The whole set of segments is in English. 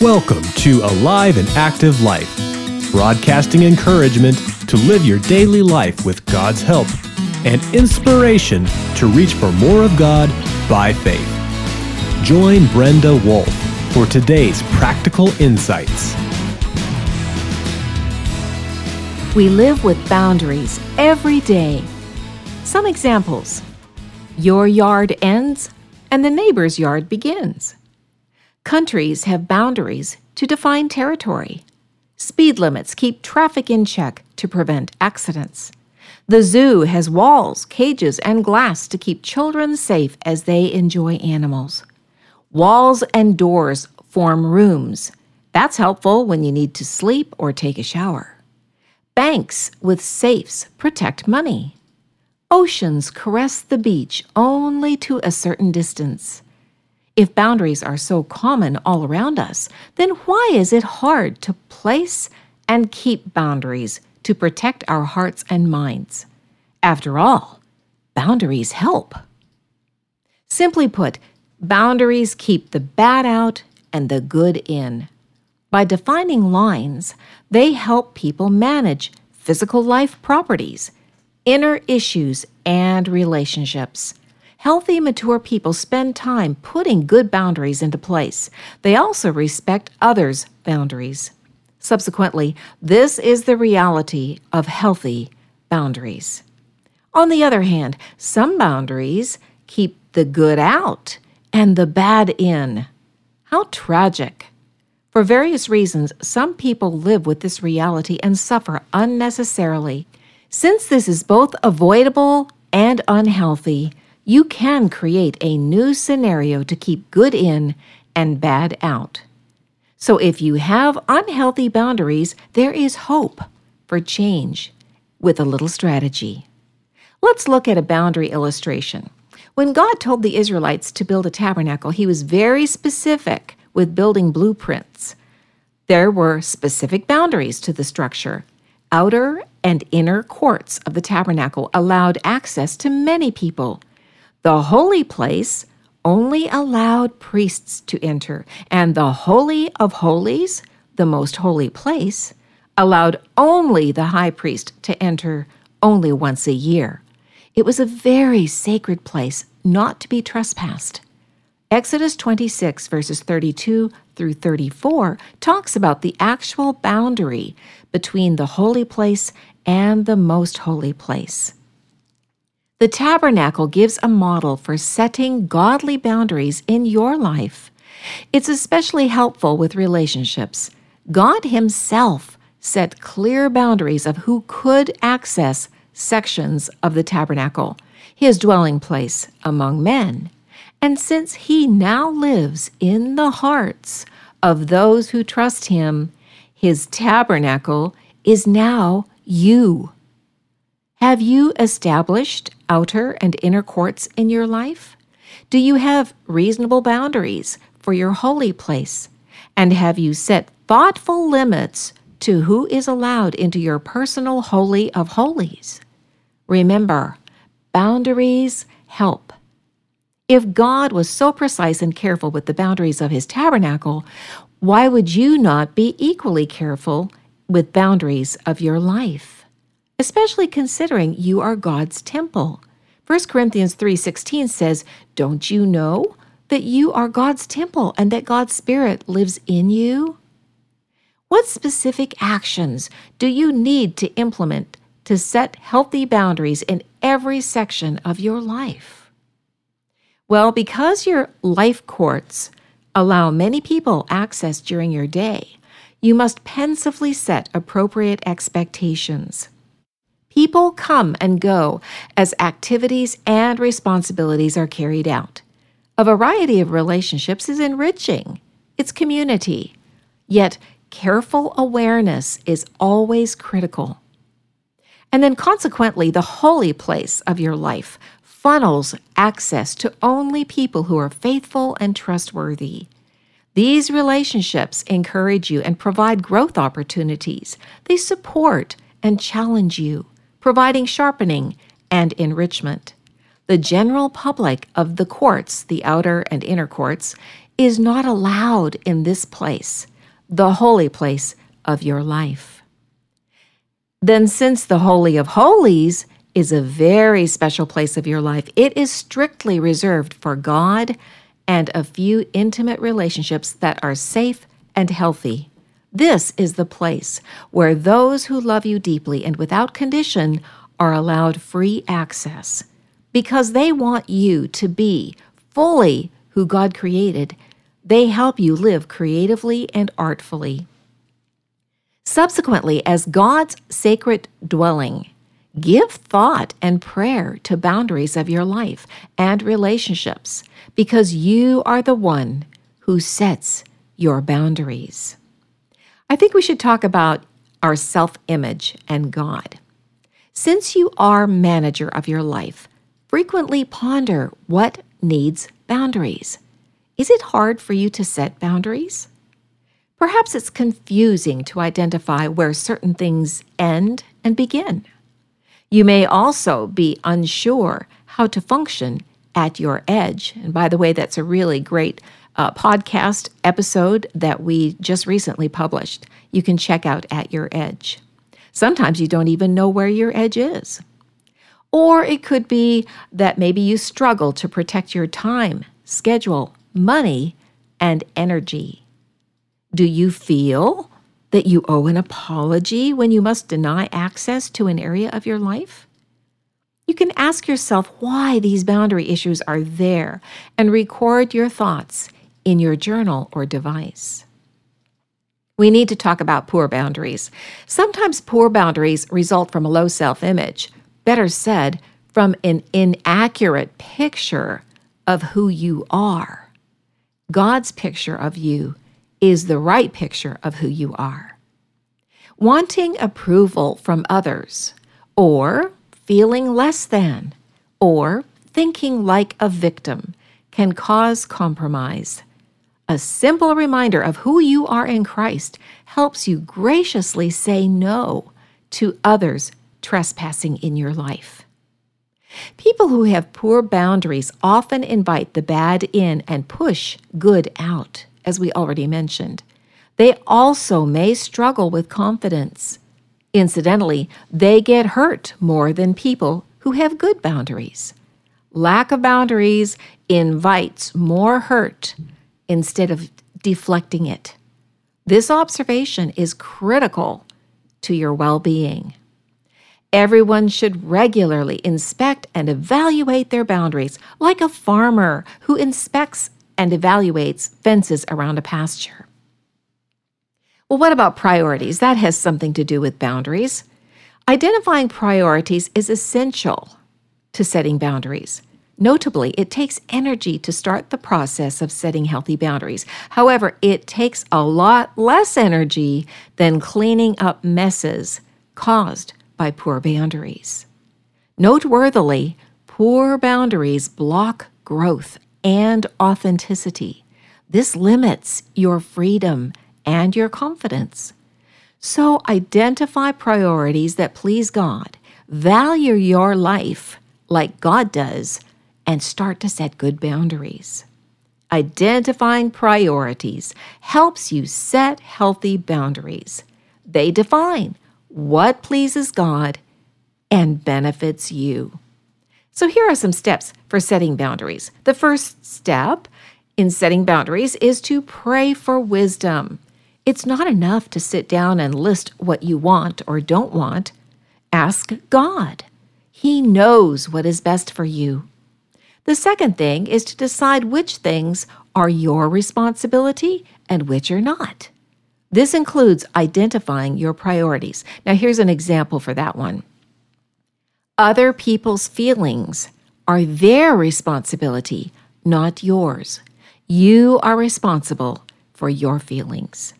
Welcome to Alive and Active Life, broadcasting encouragement to live your daily life with God's help and inspiration to reach for more of God by faith. Join Brenda Wolf for today's practical insights. We live with boundaries every day. Some examples Your yard ends and the neighbor's yard begins. Countries have boundaries to define territory. Speed limits keep traffic in check to prevent accidents. The zoo has walls, cages, and glass to keep children safe as they enjoy animals. Walls and doors form rooms. That's helpful when you need to sleep or take a shower. Banks with safes protect money. Oceans caress the beach only to a certain distance. If boundaries are so common all around us, then why is it hard to place and keep boundaries to protect our hearts and minds? After all, boundaries help. Simply put, boundaries keep the bad out and the good in. By defining lines, they help people manage physical life properties, inner issues, and relationships. Healthy, mature people spend time putting good boundaries into place. They also respect others' boundaries. Subsequently, this is the reality of healthy boundaries. On the other hand, some boundaries keep the good out and the bad in. How tragic. For various reasons, some people live with this reality and suffer unnecessarily. Since this is both avoidable and unhealthy, you can create a new scenario to keep good in and bad out. So if you have unhealthy boundaries, there is hope for change with a little strategy. Let's look at a boundary illustration. When God told the Israelites to build a tabernacle, he was very specific with building blueprints. There were specific boundaries to the structure. Outer and inner courts of the tabernacle allowed access to many people, the holy place only allowed priests to enter, and the Holy of Holies, the most holy place, allowed only the high priest to enter only once a year. It was a very sacred place not to be trespassed. Exodus 26, verses 32 through 34, talks about the actual boundary between the holy place and the most holy place. The tabernacle gives a model for setting godly boundaries in your life. It's especially helpful with relationships. God Himself set clear boundaries of who could access sections of the tabernacle, His dwelling place among men. And since He now lives in the hearts of those who trust Him, His tabernacle is now you. Have you established outer and inner courts in your life? Do you have reasonable boundaries for your holy place? And have you set thoughtful limits to who is allowed into your personal holy of holies? Remember, boundaries help. If God was so precise and careful with the boundaries of his tabernacle, why would you not be equally careful with boundaries of your life? Especially considering you are God's temple. 1 Corinthians 3:16 says, "Don't you know that you are God's temple and that God's spirit lives in you?" What specific actions do you need to implement to set healthy boundaries in every section of your life? Well, because your life courts allow many people access during your day, you must pensively set appropriate expectations. People come and go as activities and responsibilities are carried out. A variety of relationships is enriching, it's community. Yet, careful awareness is always critical. And then, consequently, the holy place of your life funnels access to only people who are faithful and trustworthy. These relationships encourage you and provide growth opportunities. They support and challenge you providing sharpening and enrichment. The general public of the courts, the outer and inner courts, is not allowed in this place, the holy place of your life. Then, since the Holy of Holies is a very special place of your life, it is strictly reserved for God and a few intimate relationships that are safe and healthy. This is the place where those who love you deeply and without condition are allowed free access because they want you to be fully who God created. They help you live creatively and artfully. Subsequently, as God's sacred dwelling, give thought and prayer to boundaries of your life and relationships because you are the one who sets your boundaries. I think we should talk about our self image and God. Since you are manager of your life, frequently ponder what needs boundaries. Is it hard for you to set boundaries? Perhaps it's confusing to identify where certain things end and begin. You may also be unsure how to function at your edge. And by the way, that's a really great uh, podcast episode that we just recently published. You can check out at your edge. Sometimes you don't even know where your edge is. Or it could be that maybe you struggle to protect your time, schedule, money, and energy. Do you feel that you owe an apology when you must deny access to an area of your life? You can ask yourself why these boundary issues are there and record your thoughts in your journal or device. We need to talk about poor boundaries. Sometimes poor boundaries result from a low self image, better said, from an inaccurate picture of who you are. God's picture of you is the right picture of who you are. Wanting approval from others, or feeling less than, or thinking like a victim can cause compromise. A simple reminder of who you are in Christ helps you graciously say no to others trespassing in your life. People who have poor boundaries often invite the bad in and push good out, as we already mentioned. They also may struggle with confidence. Incidentally, they get hurt more than people who have good boundaries. Lack of boundaries invites more hurt instead of deflecting it. This observation is critical to your well being. Everyone should regularly inspect and evaluate their boundaries, like a farmer who inspects and evaluates fences around a pasture. Well, what about priorities? That has something to do with boundaries. Identifying priorities is essential to setting boundaries. Notably, it takes energy to start the process of setting healthy boundaries. However, it takes a lot less energy than cleaning up messes caused by poor boundaries. Noteworthily, poor boundaries block growth and authenticity. This limits your freedom and your confidence. So identify priorities that please God, value your life like God does, and start to set good boundaries. Identifying priorities helps you set healthy boundaries. They define what pleases God and benefits you. So, here are some steps for setting boundaries. The first step in setting boundaries is to pray for wisdom. It's not enough to sit down and list what you want or don't want. Ask God. He knows what is best for you. The second thing is to decide which things are your responsibility and which are not. This includes identifying your priorities. Now, here's an example for that one. Other people's feelings are their responsibility, not yours. You are responsible for your feelings.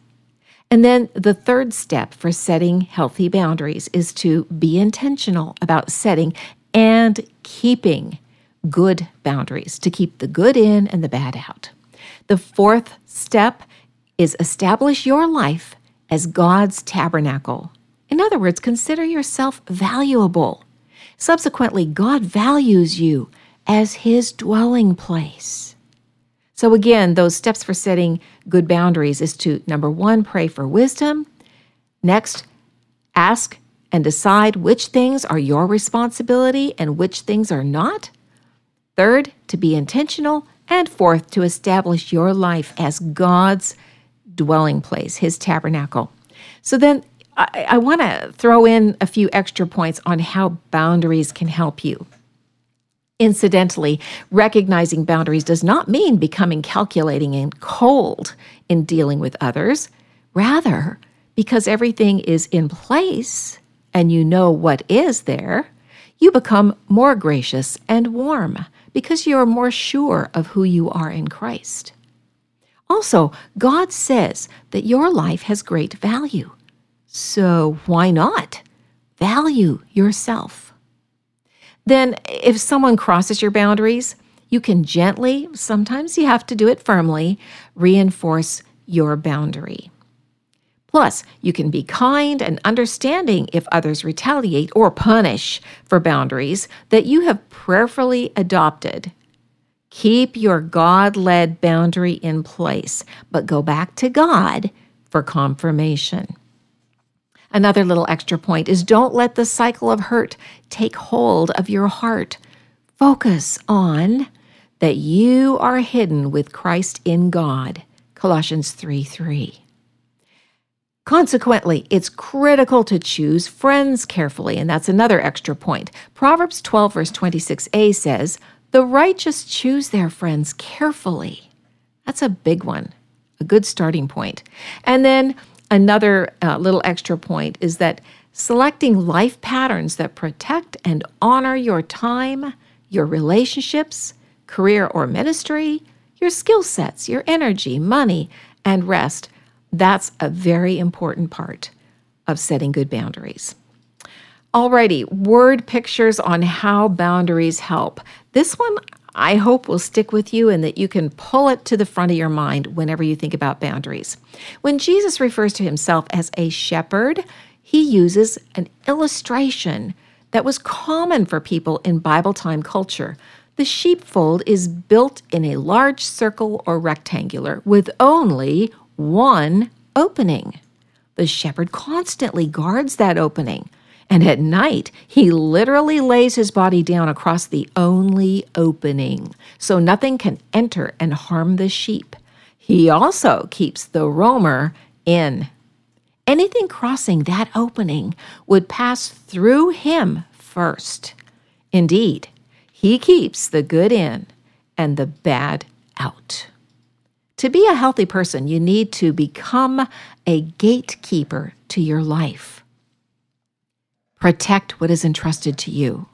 And then the third step for setting healthy boundaries is to be intentional about setting and keeping good boundaries, to keep the good in and the bad out. The fourth step is establish your life as God's tabernacle. In other words, consider yourself valuable. Subsequently, God values you as his dwelling place. So, again, those steps for setting good boundaries is to number one, pray for wisdom. Next, ask and decide which things are your responsibility and which things are not. Third, to be intentional. And fourth, to establish your life as God's dwelling place, his tabernacle. So then I, I want to throw in a few extra points on how boundaries can help you. Incidentally, recognizing boundaries does not mean becoming calculating and cold in dealing with others. Rather, because everything is in place and you know what is there, you become more gracious and warm because you are more sure of who you are in Christ. Also, God says that your life has great value. So why not? Value yourself. Then, if someone crosses your boundaries, you can gently, sometimes you have to do it firmly, reinforce your boundary. Plus, you can be kind and understanding if others retaliate or punish for boundaries that you have prayerfully adopted. Keep your God led boundary in place, but go back to God for confirmation. Another little extra point is don't let the cycle of hurt take hold of your heart. Focus on that you are hidden with Christ in God. Colossians 3 3. Consequently, it's critical to choose friends carefully, and that's another extra point. Proverbs 12, verse 26a says, The righteous choose their friends carefully. That's a big one, a good starting point. And then Another uh, little extra point is that selecting life patterns that protect and honor your time, your relationships, career or ministry, your skill sets, your energy, money, and rest. That's a very important part of setting good boundaries. Alrighty, word pictures on how boundaries help. This one I hope will stick with you and that you can pull it to the front of your mind whenever you think about boundaries. When Jesus refers to himself as a shepherd, he uses an illustration that was common for people in Bible time culture. The sheepfold is built in a large circle or rectangular with only one opening. The shepherd constantly guards that opening. And at night, he literally lays his body down across the only opening, so nothing can enter and harm the sheep. He also keeps the roamer in. Anything crossing that opening would pass through him first. Indeed, he keeps the good in and the bad out. To be a healthy person, you need to become a gatekeeper to your life. Protect what is entrusted to you.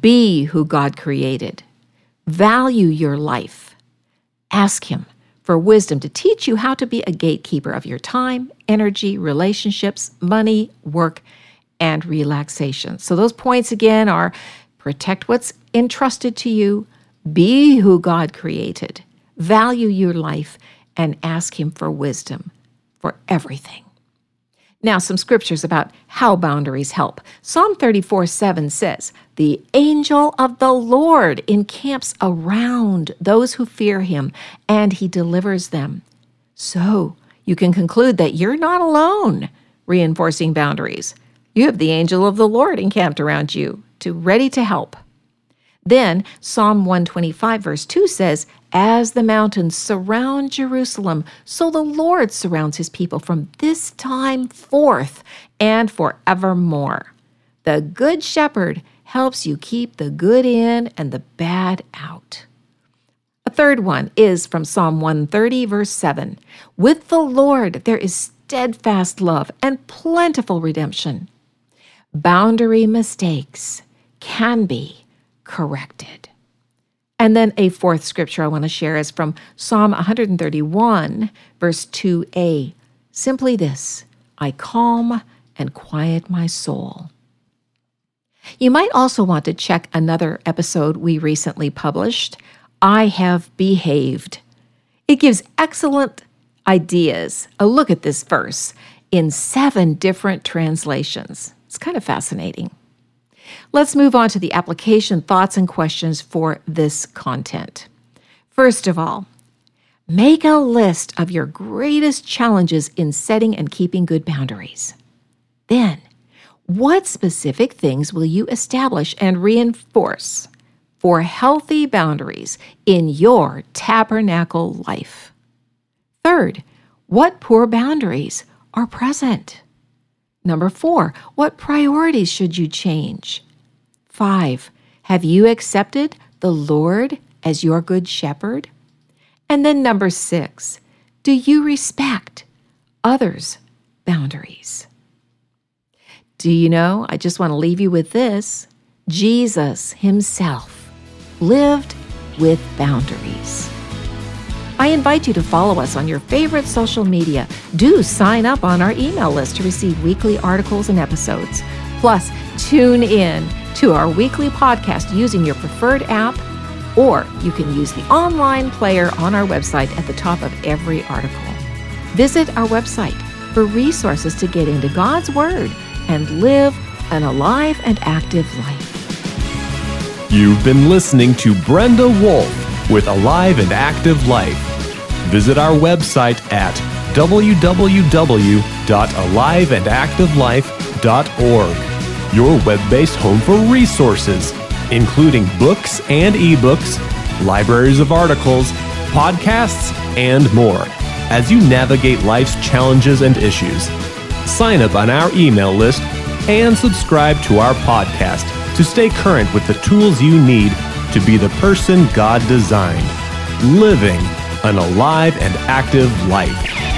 Be who God created. Value your life. Ask Him for wisdom to teach you how to be a gatekeeper of your time, energy, relationships, money, work, and relaxation. So, those points again are protect what's entrusted to you, be who God created, value your life, and ask Him for wisdom for everything. Now, some scriptures about how boundaries help. Psalm 34 7 says, The angel of the Lord encamps around those who fear him, and he delivers them. So, you can conclude that you're not alone reinforcing boundaries. You have the angel of the Lord encamped around you, to ready to help. Then Psalm 125, verse 2 says, As the mountains surround Jerusalem, so the Lord surrounds his people from this time forth and forevermore. The Good Shepherd helps you keep the good in and the bad out. A third one is from Psalm 130, verse 7. With the Lord there is steadfast love and plentiful redemption. Boundary mistakes can be corrected. And then a fourth scripture I want to share is from Psalm 131, verse 2a. Simply this I calm and quiet my soul. You might also want to check another episode we recently published I Have Behaved. It gives excellent ideas. A look at this verse in seven different translations. It's kind of fascinating. Let's move on to the application thoughts and questions for this content. First of all, Make a list of your greatest challenges in setting and keeping good boundaries. Then, what specific things will you establish and reinforce for healthy boundaries in your tabernacle life? Third, what poor boundaries are present? Number four, what priorities should you change? Five, have you accepted the Lord as your good shepherd? And then number six, do you respect others' boundaries? Do you know? I just want to leave you with this Jesus himself lived with boundaries. I invite you to follow us on your favorite social media. Do sign up on our email list to receive weekly articles and episodes. Plus, tune in to our weekly podcast using your preferred app, or you can use the online player on our website at the top of every article. Visit our website for resources to get into God's Word and live an alive and active life. You've been listening to Brenda Wolf with Alive and Active Life. Visit our website at www.aliveandactivelife.org, your web based home for resources, including books and ebooks, libraries of articles, podcasts, and more, as you navigate life's challenges and issues. Sign up on our email list, and subscribe to our podcast to stay current with the tools you need to be the person God designed, living an alive and active life.